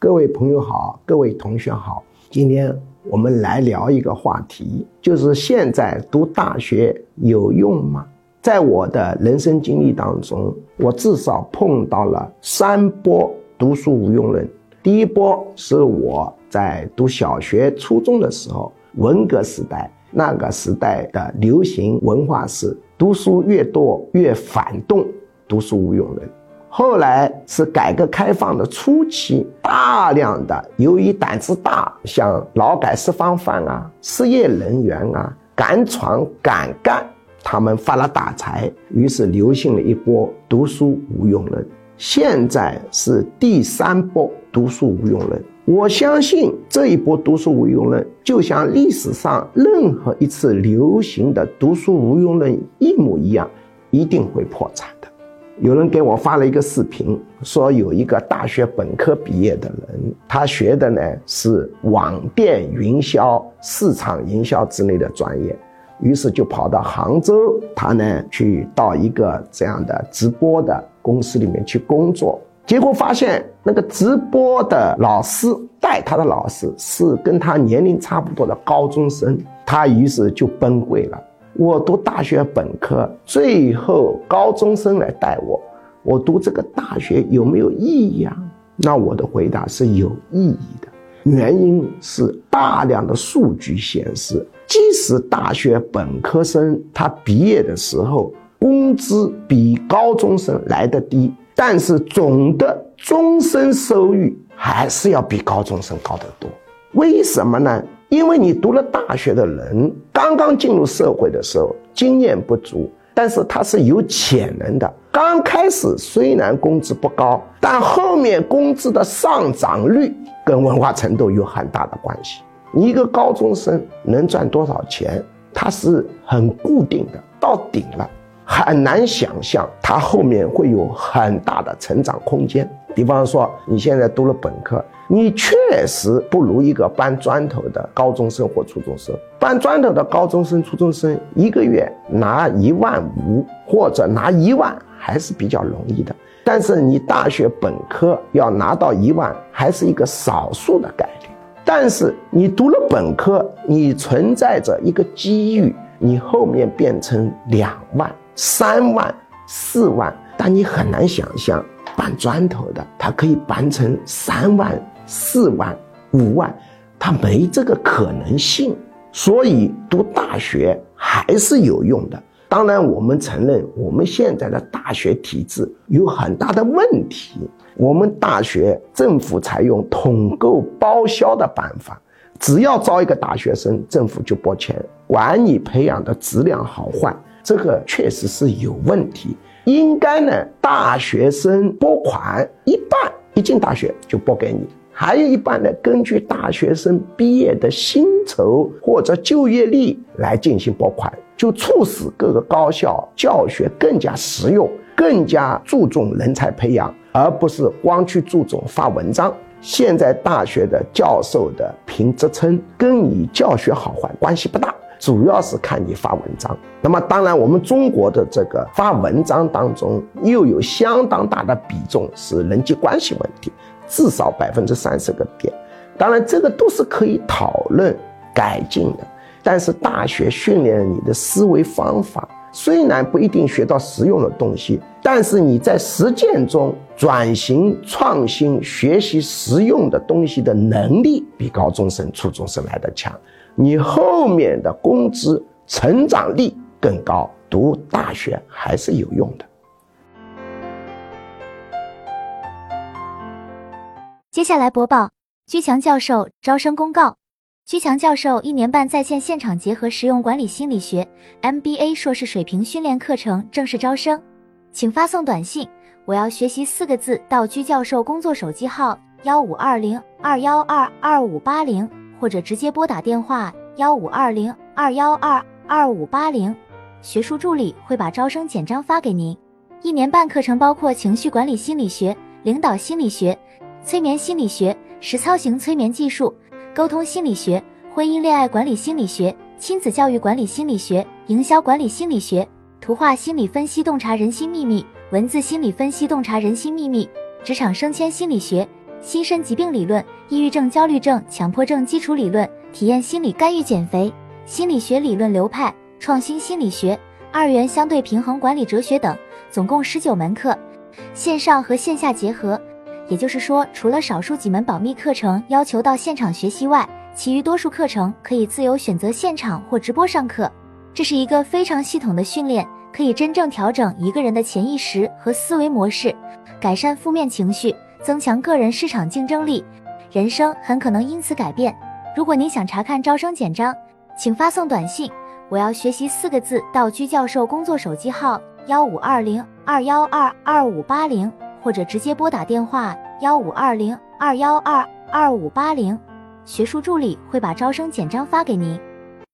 各位朋友好，各位同学好，今天我们来聊一个话题，就是现在读大学有用吗？在我的人生经历当中，我至少碰到了三波读书无用论。第一波是我在读小学、初中的时候，文革时代，那个时代的流行文化是读书越多越反动，读书无用论。后来是改革开放的初期，大量的由于胆子大，像劳改释放犯啊、失业人员啊，敢闯敢干，他们发了大财，于是流行了一波读书无用论。现在是第三波读书无用论。我相信这一波读书无用论，就像历史上任何一次流行的读书无用论一模一样，一定会破产。有人给我发了一个视频，说有一个大学本科毕业的人，他学的呢是网店营销、市场营销之类的专业，于是就跑到杭州，他呢去到一个这样的直播的公司里面去工作，结果发现那个直播的老师带他的老师是跟他年龄差不多的高中生，他于是就崩溃了。我读大学本科，最后高中生来带我，我读这个大学有没有意义啊？那我的回答是有意义的，原因是大量的数据显示，即使大学本科生他毕业的时候工资比高中生来的低，但是总的终身收入还是要比高中生高得多。为什么呢？因为你读了大学的人，刚刚进入社会的时候经验不足，但是他是有潜能的。刚开始虽然工资不高，但后面工资的上涨率跟文化程度有很大的关系。你一个高中生能赚多少钱，他是很固定的，到顶了，很难想象他后面会有很大的成长空间。比方说，你现在读了本科。你确实不如一个搬砖头的高中生或初中生。搬砖头的高中生、初中生一个月拿一万五或者拿一万还是比较容易的。但是你大学本科要拿到一万，还是一个少数的概率。但是你读了本科，你存在着一个机遇，你后面变成两万、三万、四万，但你很难想象搬砖头的他可以搬成三万。四万、五万，他没这个可能性，所以读大学还是有用的。当然，我们承认我们现在的大学体制有很大的问题。我们大学政府采用统购包销的办法，只要招一个大学生，政府就拨钱，管你培养的质量好坏。这个确实是有问题。应该呢，大学生拨款一半，一进大学就拨给你。还有一半呢，根据大学生毕业的薪酬或者就业率来进行拨款，就促使各个高校教学更加实用，更加注重人才培养，而不是光去注重发文章。现在大学的教授的评职称跟你教学好坏关系不大，主要是看你发文章。那么当然，我们中国的这个发文章当中又有相当大的比重是人际关系问题。至少百分之三十个点，当然这个都是可以讨论改进的。但是大学训练你的思维方法，虽然不一定学到实用的东西，但是你在实践中转型创新、学习实用的东西的能力，比高中生、初中生来的强。你后面的工资成长力更高，读大学还是有用的。接下来播报居强教授招生公告。居强教授一年半在线现场结合实用管理心理学 MBA 硕士水平训练课程正式招生，请发送短信“我要学习”四个字到居教授工作手机号幺五二零二幺二二五八零，或者直接拨打电话幺五二零二幺二二五八零，学术助理会把招生简章发给您。一年半课程包括情绪管理心理学、领导心理学。催眠心理学、实操型催眠技术、沟通心理学、婚姻恋爱管理心理学、亲子教育管理心理学、营销管理心理学、图画心理分析洞察人心秘密、文字心理分析洞察人心秘密、职场升迁心理学、心身疾病理论、抑郁症、焦虑症、强迫症基础理论、体验心理干预减肥、心理学理论流派、创新心理学、二元相对平衡管理哲学等，总共十九门课，线上和线下结合。也就是说，除了少数几门保密课程要求到现场学习外，其余多数课程可以自由选择现场或直播上课。这是一个非常系统的训练，可以真正调整一个人的潜意识和思维模式，改善负面情绪，增强个人市场竞争力，人生很可能因此改变。如果您想查看招生简章，请发送短信“我要学习”四个字到居教授工作手机号幺五二零二幺二二五八零，或者直接拨打电话幺五二零二幺二二五八零，学术助理会把招生简章发给您。